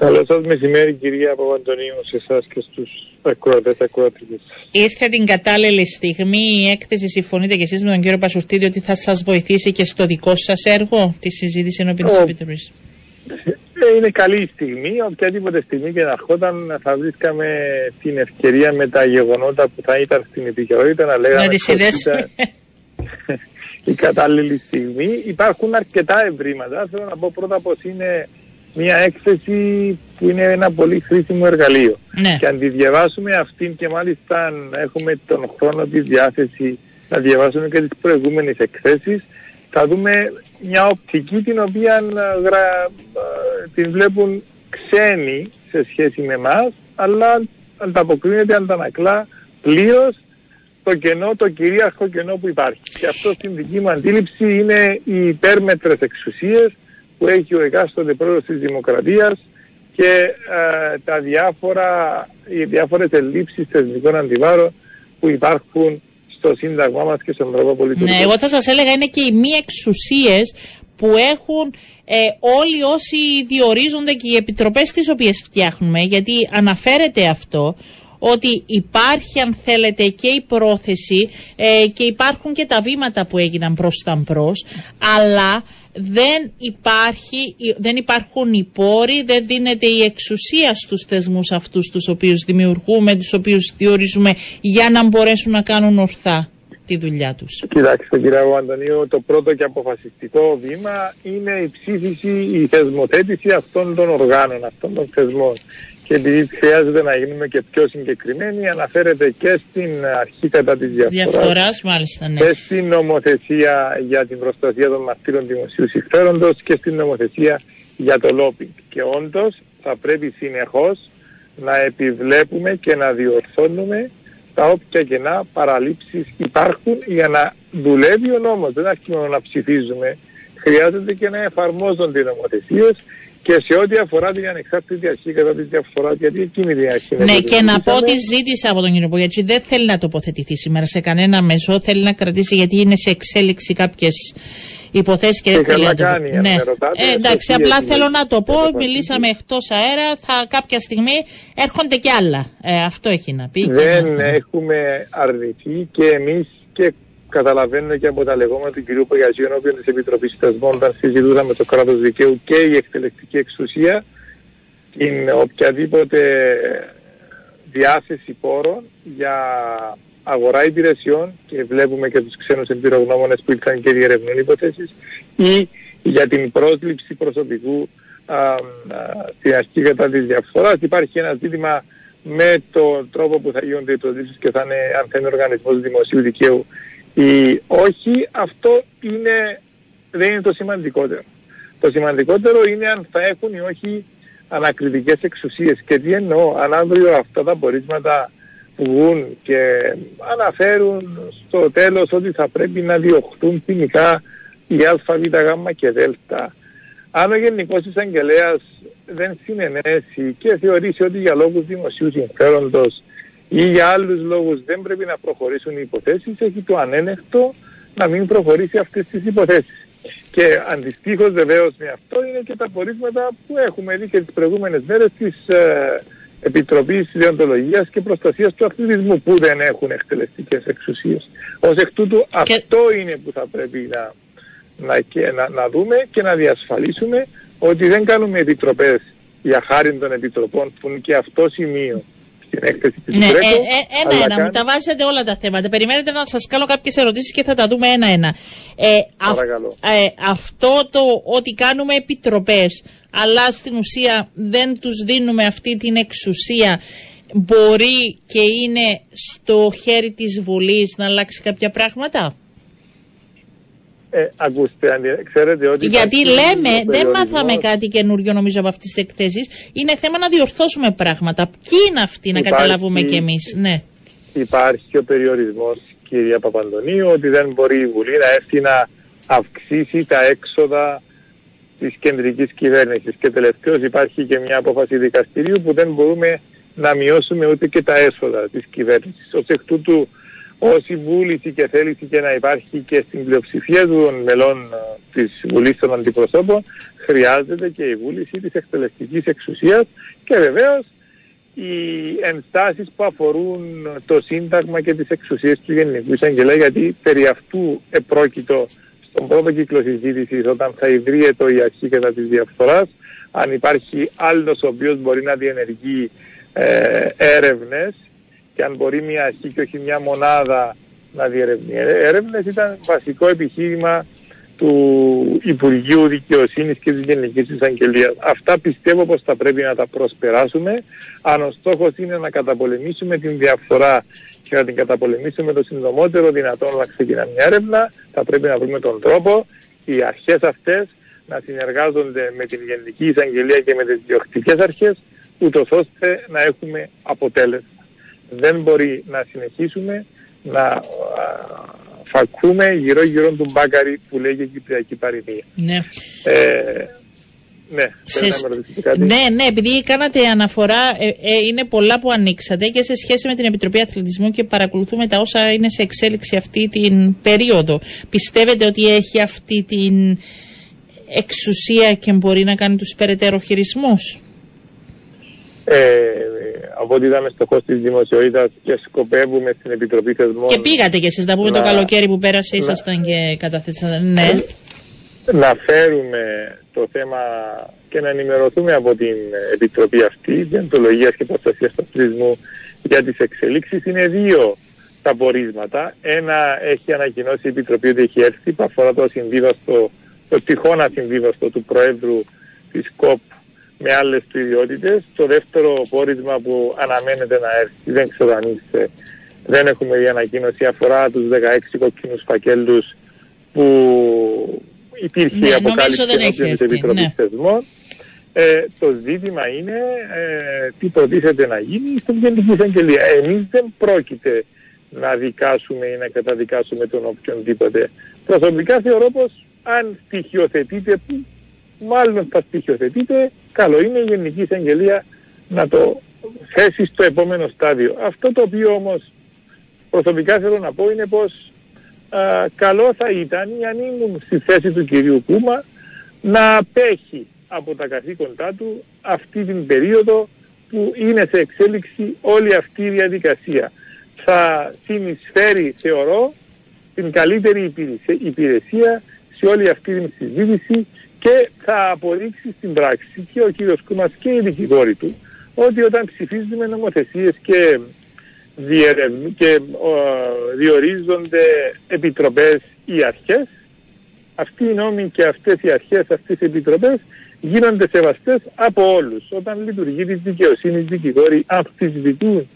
Καλό σας μεσημέρι κυρία Παπαντονίου σε εσάς και στους ακροατές ακροατικές. Ήρθε την κατάλληλη στιγμή η έκθεση συμφωνείτε και εσείς με τον κύριο Πασουστίδη ότι θα σας βοηθήσει και στο δικό σας έργο τη συζήτηση ενώπιν της Επιτροπής; Ε, είναι καλή στιγμή, οποιαδήποτε στιγμή και να ερχόταν θα βρίσκαμε την ευκαιρία με τα γεγονότα που θα ήταν στην επικαιρότητα να λέγαμε Να τις η κατάλληλη στιγμή. Υπάρχουν αρκετά ευρήματα. Θέλω να πω πρώτα πως είναι μια έκθεση που είναι ένα πολύ χρήσιμο εργαλείο. Ναι. Και αν τη διαβάσουμε αυτήν και μάλιστα αν έχουμε τον χρόνο της διάθεση να διαβάσουμε και τις προηγούμενες εκθέσεις θα δούμε μια οπτική την οποία ε, γρα... Ε, την βλέπουν ξένοι σε σχέση με εμάς, αλλά ανταποκρίνεται, αντανακλά πλήρως το κενό, το κυρίαρχο κενό που υπάρχει. Και αυτό στην δική μου αντίληψη είναι οι υπέρμετρες εξουσίες που έχει ο εκάστοτε πρόεδρος της Δημοκρατίας και ε, τα διάφορα, οι διάφορες ελλείψεις θεσμικών αντιβάρων που υπάρχουν στο Σύνταγμά μας και στον τρόπο πολιτικό. Ναι, εγώ θα σας έλεγα είναι και οι μη εξουσίες που έχουν ε, όλοι όσοι διορίζονται και οι επιτροπές τις οποίες φτιάχνουμε, γιατί αναφέρεται αυτό, ότι υπάρχει αν θέλετε και η πρόθεση ε, και υπάρχουν και τα βήματα που έγιναν προς τα μπρος, αλλά δεν, υπάρχει, δεν υπάρχουν οι πόροι, δεν δίνεται η εξουσία στους θεσμούς αυτούς τους οποίους δημιουργούμε, τους οποίους διορίζουμε για να μπορέσουν να κάνουν ορθά τη δουλειά τους. Κοιτάξτε κύριε Αντωνίου, το πρώτο και αποφασιστικό βήμα είναι η ψήφιση, η θεσμοθέτηση αυτών των οργάνων, αυτών των θεσμών και επειδή χρειάζεται να γίνουμε και πιο συγκεκριμένοι, αναφέρεται και στην αρχή κατά της διαφθοράς, διαφθοράς μάλιστα, ναι. και στην νομοθεσία για την προστασία των μαρτύρων δημοσίου συμφέροντος και στην νομοθεσία για το λόπινγκ. Και όντως θα πρέπει συνεχώς να επιβλέπουμε και να διορθώνουμε τα όποια κενά παραλήψεις υπάρχουν για να δουλεύει ο νόμος. Δεν αρκεί μόνο να ψηφίζουμε. Χρειάζεται και να εφαρμόζονται οι νομοθεσίες και σε ό,τι αφορά την ανεξάρτητη αρχή κατά τη διαφορά, γιατί εκείνη την αρχή Ναι, και να πω ότι ζήτησα από τον κύριο γιατί δεν θέλει να τοποθετηθεί σήμερα σε κανένα μέσο, θέλει να κρατήσει γιατί είναι σε εξέλιξη κάποιες υποθέσεις και, δεν θέλει να το κάνει. Ναι. Ρωτάτε, ε, εντάξει, απλά θέλω να το πω, μιλήσαμε εκτός αέρα, θα κάποια στιγμή έρχονται κι άλλα. Ε, αυτό έχει να πει. Δεν έχουμε αρνηθεί και εμείς και καταλαβαίνω και από τα λεγόμενα του κ. Παγιαζίου ενώπιον της Επιτροπής Θεσμών, όταν συζητούσαμε το κράτος δικαίου και η εκτελεστική εξουσία, την οποιαδήποτε διάθεση πόρων για αγορά υπηρεσιών και βλέπουμε και τους ξένους εμπειρογνώμονες που ήρθαν και διερευνούν υποθέσεις ή για την πρόσληψη προσωπικού στην αρχή κατά της διαφθοράς. Υπάρχει ένα ζήτημα με τον τρόπο που θα γίνονται οι προσλήψεις και θα είναι αν θα είναι οργανισμός δημοσίου δικαίου ή όχι, αυτό είναι, δεν είναι το σημαντικότερο. Το σημαντικότερο είναι αν θα έχουν ή όχι ανακριτικές εξουσίες. Και τι εννοώ, αν αύριο αυτά τα πορίσματα βγουν και αναφέρουν στο τέλος ότι θα πρέπει να διωχτούν ποινικά η α, β, γ και δ. Αν ο Γενικός Εισαγγελέας δεν συνενέσει και θεωρήσει ότι για λόγους δημοσίου συμφέροντος ή για άλλους λόγους δεν πρέπει να προχωρήσουν οι υποθέσεις, έχει το ανένεχτο να μην προχωρήσει αυτές τις υποθέσεις. Και αντιστοίχως βεβαίως με αυτό είναι και τα πορίσματα που έχουμε δει και τις προηγούμενες μέρες της ε, Επιτροπής Διοντολογίας και Προστασίας του Αθλητισμού που δεν έχουν εκτελεστικές εξουσίες. Ως εκ τούτου αυτό είναι που θα πρέπει να, να, και, να, να δούμε και να διασφαλίσουμε ότι δεν κάνουμε επιτροπές για χάρη των επιτροπών που είναι και αυτό σημείο στην έκθεση της ναι, ε, ε, ένα-ένα, κάνει... μου τα βάζετε όλα τα θέματα. Περιμένετε να σας κάνω κάποιες ερωτήσεις και θα τα δούμε ένα-ένα. Ε, ε, αυτό το ότι κάνουμε επιτροπές, αλλά στην ουσία δεν τους δίνουμε αυτή την εξουσία, μπορεί και είναι στο χέρι της Βουλής να αλλάξει κάποια πράγματα; Ε, ακούστε, ξέρετε ότι... Γιατί λέμε, δεν μάθαμε κάτι καινούριο νομίζω από αυτές τις εκθέσεις. Είναι θέμα να διορθώσουμε πράγματα. Ποιοι είναι αυτοί να καταλάβουμε κι εμείς; Ναι. Υπάρχει ο περιορισμός, κυρία Παπαντονίου, ότι δεν μπορεί η Βουλή να έρθει να αυξήσει τα έξοδα της κεντρικής κυβέρνησης. Και τελευταίως υπάρχει και μια απόφαση δικαστηρίου που δεν μπορούμε να μειώσουμε ούτε και τα έσοδα της κυβέρνησης. Ως εκ τούτου όση βούληση και θέληση και να υπάρχει και στην πλειοψηφία των μελών ε, της Βουλής των Αντιπροσώπων χρειάζεται και η βούληση της εκτελεστικής εξουσίας και βεβαίως οι ενστάσεις που αφορούν το Σύνταγμα και τις εξουσίες του Γενικού Εισαγγελέα γιατί περί αυτού επρόκειτο στον πρώτο κύκλο συζήτησης όταν θα ιδρύεται η αρχή κατά της διαφθοράς αν υπάρχει άλλος ο οποίος μπορεί να διενεργεί ε, έρευνες και αν μπορεί μια αρχή και όχι μια μονάδα να διερευνεί έρευνες ήταν βασικό επιχείρημα του Υπουργείου Δικαιοσύνης και της Γενικής Εισαγγελίας. Αυτά πιστεύω πως θα πρέπει να τα προσπεράσουμε αν ο στόχος είναι να καταπολεμήσουμε την διαφθορά και να την καταπολεμήσουμε το συντομότερο δυνατόν να ξεκινά μια έρευνα θα πρέπει να βρούμε τον τρόπο οι αρχές αυτές να συνεργάζονται με την Γενική Εισαγγελία και με τις διοκτικές αρχές ούτως ώστε να έχουμε αποτέλεσμα. Δεν μπορεί να συνεχίσουμε να φακούμε γύρω γύρω του μπάκαρη που λέγει Κυπριακή Παροιμία. Ναι. Ε, ναι, σε... ναι, ναι, επειδή κάνατε αναφορά, ε, ε, είναι πολλά που ανοίξατε και σε σχέση με την Επιτροπή Αθλητισμού και παρακολουθούμε τα όσα είναι σε εξέλιξη αυτή την περίοδο. Πιστεύετε ότι έχει αυτή την εξουσία και μπορεί να κάνει τους περαιτέρω χειρισμούς; Ε, από ό,τι είδαμε στο κόστος της δημοσιότητας και σκοπεύουμε στην Επιτροπή Θεσμών... Και πήγατε κι εσείς, να πούμε το καλοκαίρι που πέρασε, ήσασταν και καταθέσατε. Ναι. Να φέρουμε το θέμα και να ενημερωθούμε από την Επιτροπή αυτή, Διαντολογίας και Προστασίας του Αθλητισμού για τις εξελίξεις. Είναι δύο τα πορίσματα. Ένα έχει ανακοινώσει η Επιτροπή ότι έχει έρθει που αφορά το συμβίβαστο, το τυχόν ασυμβίβαστο του Προέδρου της ΚΟΠ με άλλες του ιδιότητες. Το δεύτερο πόρισμα που αναμένεται να έρθει, δεν ξέρω αν είστε, δεν έχουμε δει ανακοίνωση, αφορά τους 16 κοκκίνους φακέλους που υπήρχε ναι, αποκάλυψη ενώπιον της Επιτροπής ναι. Θεσμών. Ε, το ζήτημα είναι ε, τι προτίθεται να γίνει στην Γενική Εισαγγελία. Εμείς δεν πρόκειται να δικάσουμε ή να καταδικάσουμε τον οποιονδήποτε. Προσωπικά θεωρώ πως αν στοιχειοθετείτε, που μάλλον θα στοιχειοθετείτε, καλό είναι η Γενική Εισαγγελία να το θέσει στο επόμενο στάδιο. Αυτό το οποίο όμως προσωπικά θέλω να πω είναι πως α, καλό θα ήταν αν ήμουν στη θέση του κυρίου Κούμα να απέχει από τα καθήκοντά του αυτή την περίοδο που είναι σε εξέλιξη όλη αυτή η διαδικασία. Θα συνεισφέρει, θεωρώ, την καλύτερη υπηρεσία σε όλη αυτή την συζήτηση και θα αποδείξει στην πράξη και ο κύριος Κούμας και οι δικηγόροι του ότι όταν ψηφίζουμε νομοθεσίες και, και διορίζονται επιτροπές ή αρχές αυτοί οι νόμοι και αυτές οι αρχές, αυτές οι επιτροπές γίνονται σεβαστές από όλους. Όταν λειτουργεί τη δικαιοσύνη, δικηγόροι αμφισβητούν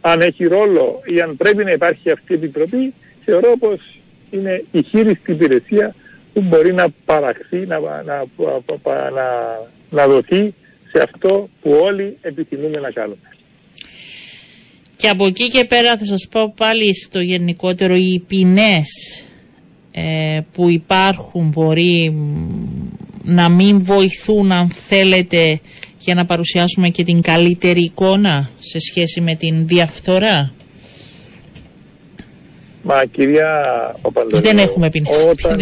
αν έχει ρόλο ή αν πρέπει να υπάρχει αυτή η επιτροπή, θεωρώ πως είναι η χείριστη υπηρεσία που μπορεί να παραχθεί, να, να, να, να δοθεί σε αυτό που όλοι επιθυμούμε να κάνουμε. Και από εκεί και πέρα θα σας πω πάλι στο γενικότερο οι ποινές ε, που υπάρχουν μπορεί να μην βοηθούν αν θέλετε για να παρουσιάσουμε και την καλύτερη εικόνα σε σχέση με την διαφθορά. Μα κυρία Παπαντονίου, δεν έχουμε ποινές. Όταν,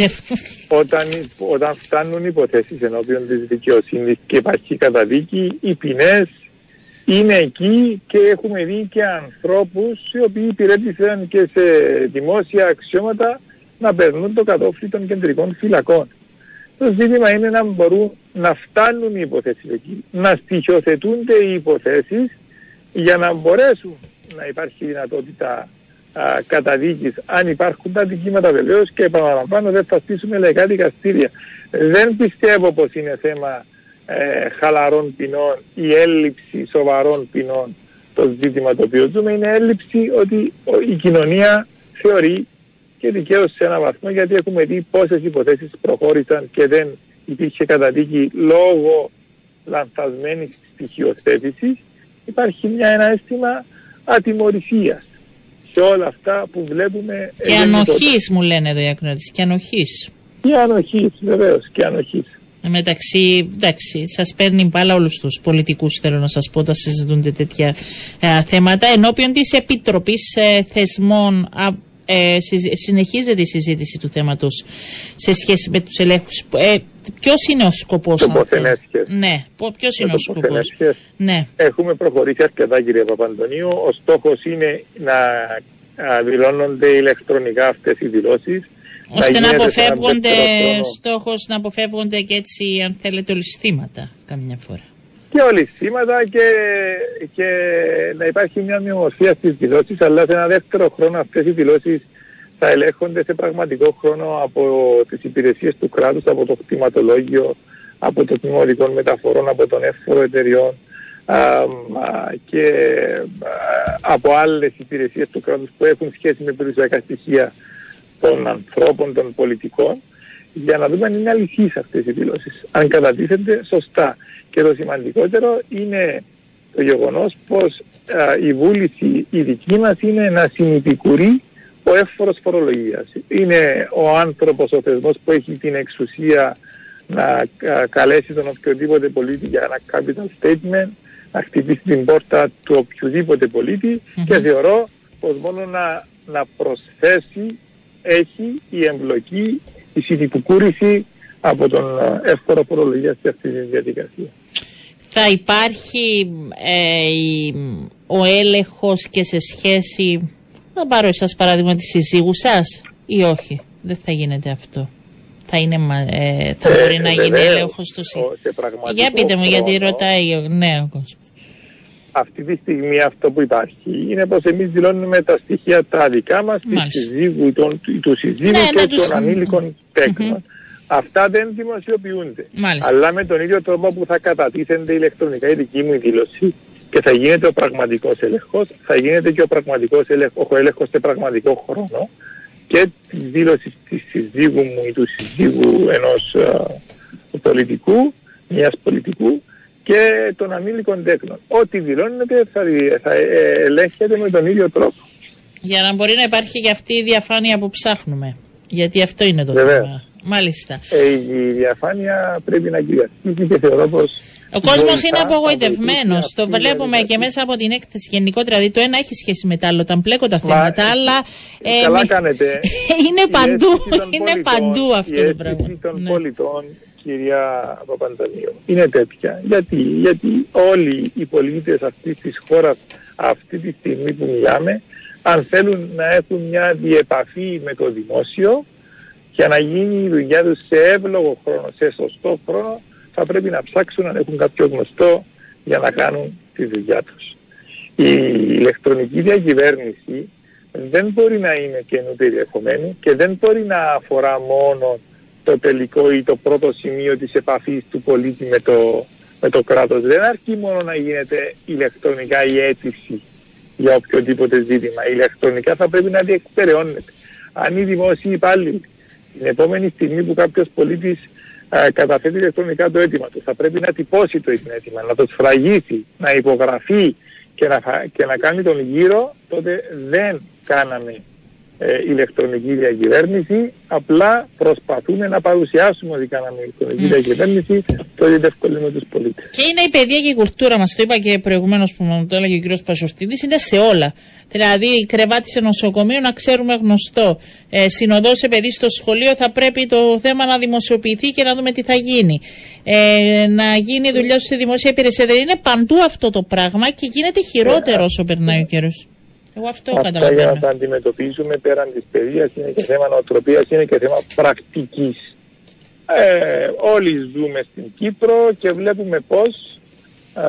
όταν, όταν φτάνουν υποθέσεις ενώπιον της δικαιοσύνης και υπάρχει καταδίκη, οι ποινές είναι εκεί και έχουμε δει και ανθρώπους οι οποίοι υπηρέτησαν και σε δημόσια αξιώματα να περνούν το κατόφλι των κεντρικών φυλακών. Το ζήτημα είναι να μπορούν να φτάνουν οι υποθέσεις εκεί, να στοιχειοθετούνται οι υποθέσεις για να μπορέσουν να υπάρχει δυνατότητα α, καταδίκης. Αν υπάρχουν τα δικήματα βεβαίως και επαναλαμβάνω δεν θα στήσουμε λαϊκά δικαστήρια. Δεν πιστεύω πως είναι θέμα ε, χαλαρών ποινών ή έλλειψη σοβαρών ποινών το ζήτημα το οποίο ζούμε. Είναι έλλειψη ότι η κοινωνία θεωρεί και δικαίως σε ένα βαθμό γιατί έχουμε δει πόσες υποθέσεις προχώρησαν και δεν υπήρχε καταδίκη λόγω λανθασμένης στοιχειοθέτησης. Υπάρχει μια, ένα αίσθημα ατιμορρησίας σε όλα αυτά που βλέπουμε. Και ανοχής μου λένε εδώ οι ακροατές, και ανοχής. Και ανοχής βεβαίως, και ανοχής. μεταξύ, εντάξει, σας παίρνει μπάλα όλους τους πολιτικούς, θέλω να σας πω, όταν συζητούνται τέτοια ε, θέματα. Ενώπιον της Επιτροπής ε, Θεσμών, ε, συνεχίζεται η συζήτηση του θέματος σε σχέση με τους ελέγχους. Ε, Ποιος είναι ο σκοπός αυτού. Ναι, ποιος είναι ο σκοπός; Ναι. Έχουμε προχωρήσει αρκετά, κύριε Παπαντονίου. Ο στόχος είναι να δηλώνονται ηλεκτρονικά αυτές οι δηλώσεις ώστε να, αποφεύγονται, στόχος να αποφεύγονται και έτσι αν θέλετε ολισθήματα καμιά φορά. Και ολισθήματα και, και να υπάρχει μια μειομορφία στις δηλώσεις αλλά σε ένα δεύτερο χρόνο αυτές οι δηλώσεις θα ελέγχονται σε πραγματικό χρόνο από τις υπηρεσίες του κράτους, από το κτηματολόγιο, από το τμήμα μεταφορών, από τον εύφορο εταιριών και από άλλες υπηρεσίες του κράτους που έχουν σχέση με περιουσιακά στοιχεία των ανθρώπων, των πολιτικών, για να δούμε αν είναι αληθείς αυτές οι δηλώσεις, αν κατατίθενται σωστά. Και το σημαντικότερο είναι το γεγονός πως η βούληση η δική μας είναι να συνυπικουρεί ο εύφορος φορολογίας. Είναι ο άνθρωπος, ο θεσμός που έχει την εξουσία να καλέσει τον οποιοδήποτε πολίτη για ένα capital statement, να χτυπήσει την πόρτα του οποιοδήποτε και θεωρώ πως μόνο να, να προσθέσει έχει η εμπλοκή, η συνυποκούρηση από τον ε, εύκολο φορολογίας σε αυτή τη διαδικασία. Θα υπάρχει ε, ο έλεγχος και σε σχέση, θα πάρω εσάς παράδειγμα της συζύγους σας ή όχι, δεν θα γίνεται αυτό. Θα, είναι, ε, θα ε, μπορεί να γίνει έλεγχος στο σύστημα. Για πείτε μου γιατί ρωτάει ο νέο κόσμος αυτή τη στιγμή αυτό που υπάρχει είναι πως εμείς δηλώνουμε τα στοιχεία τα δικά μας του συζύγου, τον, του συζύγου ναι, και των ανήλικων Αυτά δεν δημοσιοποιούνται. Μάλιστα. Αλλά με τον ίδιο τρόπο που θα κατατίθενται ηλεκτρονικά η δική μου δήλωση και θα γίνεται ο πραγματικός έλεγχος, θα γίνεται και ο πραγματικός έλεγχος, ο έλεγχος σε πραγματικό χρόνο και τη δήλωση της συζύγου μου ή του συζύγου ενός uh, πολιτικού, μιας πολιτικού, και των ανήλικων τέκνων. Ό,τι δηλώνεται θα, θα ε, ελέγχεται με τον ίδιο τρόπο. Για να μπορεί να υπάρχει και αυτή η διαφάνεια που ψάχνουμε. Γιατί αυτό είναι το θέμα. Μάλιστα. Ε, η διαφάνεια πρέπει να κυριαρχήσει και θεωρώ πως ο κόσμος είναι απογοητευμένος. Το βλέπουμε και μέσα από την έκθεση γενικότερα. Δηλαδή το ένα έχει σχέση με το άλλο. Τα πλέκω τα θέματα, αλλά. Ε, καλά κάνετε. είναι παντού, είναι παντού αυτό το πράγμα. Η των ναι. πολιτών κυρία Παπαντονίου είναι τέτοια. Γιατί, Γιατί όλοι οι πολίτες αυτής της χώρας αυτή τη στιγμή που μιλάμε αν θέλουν να έχουν μια διεπαφή με το δημόσιο και να γίνει η δουλειά τους σε εύλογο χρόνο, σε σωστό χρόνο θα πρέπει να ψάξουν αν έχουν κάποιο γνωστό για να κάνουν τη δουλειά τους. Η ηλεκτρονική διακυβέρνηση δεν μπορεί να είναι καινού περιεχομένη και δεν μπορεί να αφορά μόνο το τελικό ή το πρώτο σημείο της επαφής του πολίτη με το, με το κράτος. Δεν αρκεί μόνο να γίνεται ηλεκτρονικά η αίτηση για οποιοδήποτε ζήτημα. Ηλεκτρονικά θα πρέπει να διεκπεραιώνεται. Αν οι δημόσιοι υπάλληλοι την επόμενη στιγμή που κάποιος πολίτης α, καταθέτει ηλεκτρονικά το αίτημα του. Θα πρέπει να τυπώσει το αίτημα, να το σφραγίσει, να υπογραφεί και να, και να κάνει τον γύρο, τότε δεν κάναμε ε, ηλεκτρονική διακυβέρνηση. Απλά προσπαθούμε να παρουσιάσουμε ότι κάναμε ηλεκτρονική mm. διακυβέρνηση, το ότι ευκολύνουμε τους πολίτες. Και είναι η παιδεία και η κουλτούρα, μας το είπα και προηγουμένως που μου το έλεγε ο κ. Πασοστίδης, είναι σε όλα. Δηλαδή, η κρεβάτι σε νοσοκομείο να ξέρουμε γνωστό. Ε, συνοδό σε παιδί στο σχολείο θα πρέπει το θέμα να δημοσιοποιηθεί και να δούμε τι θα γίνει. Ε, να γίνει δουλειά σε δημόσια υπηρεσία. Δηλαδή, είναι παντού αυτό το πράγμα και γίνεται χειρότερο όσο περνάει ο καιρός. Εγώ αυτό Αυτά για να τα αντιμετωπίζουμε πέραν της παιδείας είναι και θέμα νοοτροπίας, είναι και θέμα πρακτικής. Ε, όλοι ζούμε στην Κύπρο και βλέπουμε πώς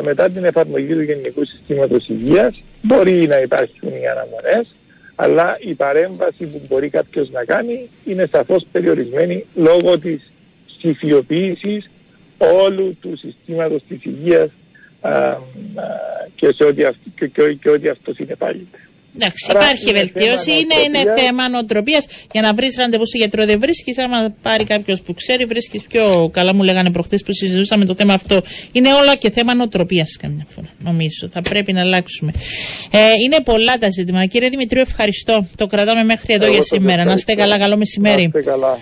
μετά την εφαρμογή του Γενικού Συστήματος Υγείας μπορεί να υπάρχουν οι αναμονές αλλά η παρέμβαση που μπορεί κάποιος να κάνει είναι σαφώς περιορισμένη λόγω της ψηφιοποίησης όλου του συστήματος της υγείας και, σε ό,τι, και, και, και ό,τι αυτό συνεπάγεται. Εντάξει, υπάρχει βελτίωση. Είναι, είναι θέμα νοοτροπίας. Για να βρεις ραντεβού στο γιατρό δεν βρίσκεις. Άμα πάρει κάποιος που ξέρει, βρίσκεις πιο καλά. Μου λέγανε προχθέ που συζητούσαμε το θέμα αυτό. Είναι όλα και θέμα νοοτροπίας καμιά φορά. Νομίζω. Θα πρέπει να αλλάξουμε. Ε, είναι πολλά τα ζήτημα. Κύριε Δημητρίου, ευχαριστώ. Το κρατάμε μέχρι εδώ για σήμερα. Να είστε καλά. Καλό μεσημέρι. Να είστε καλά.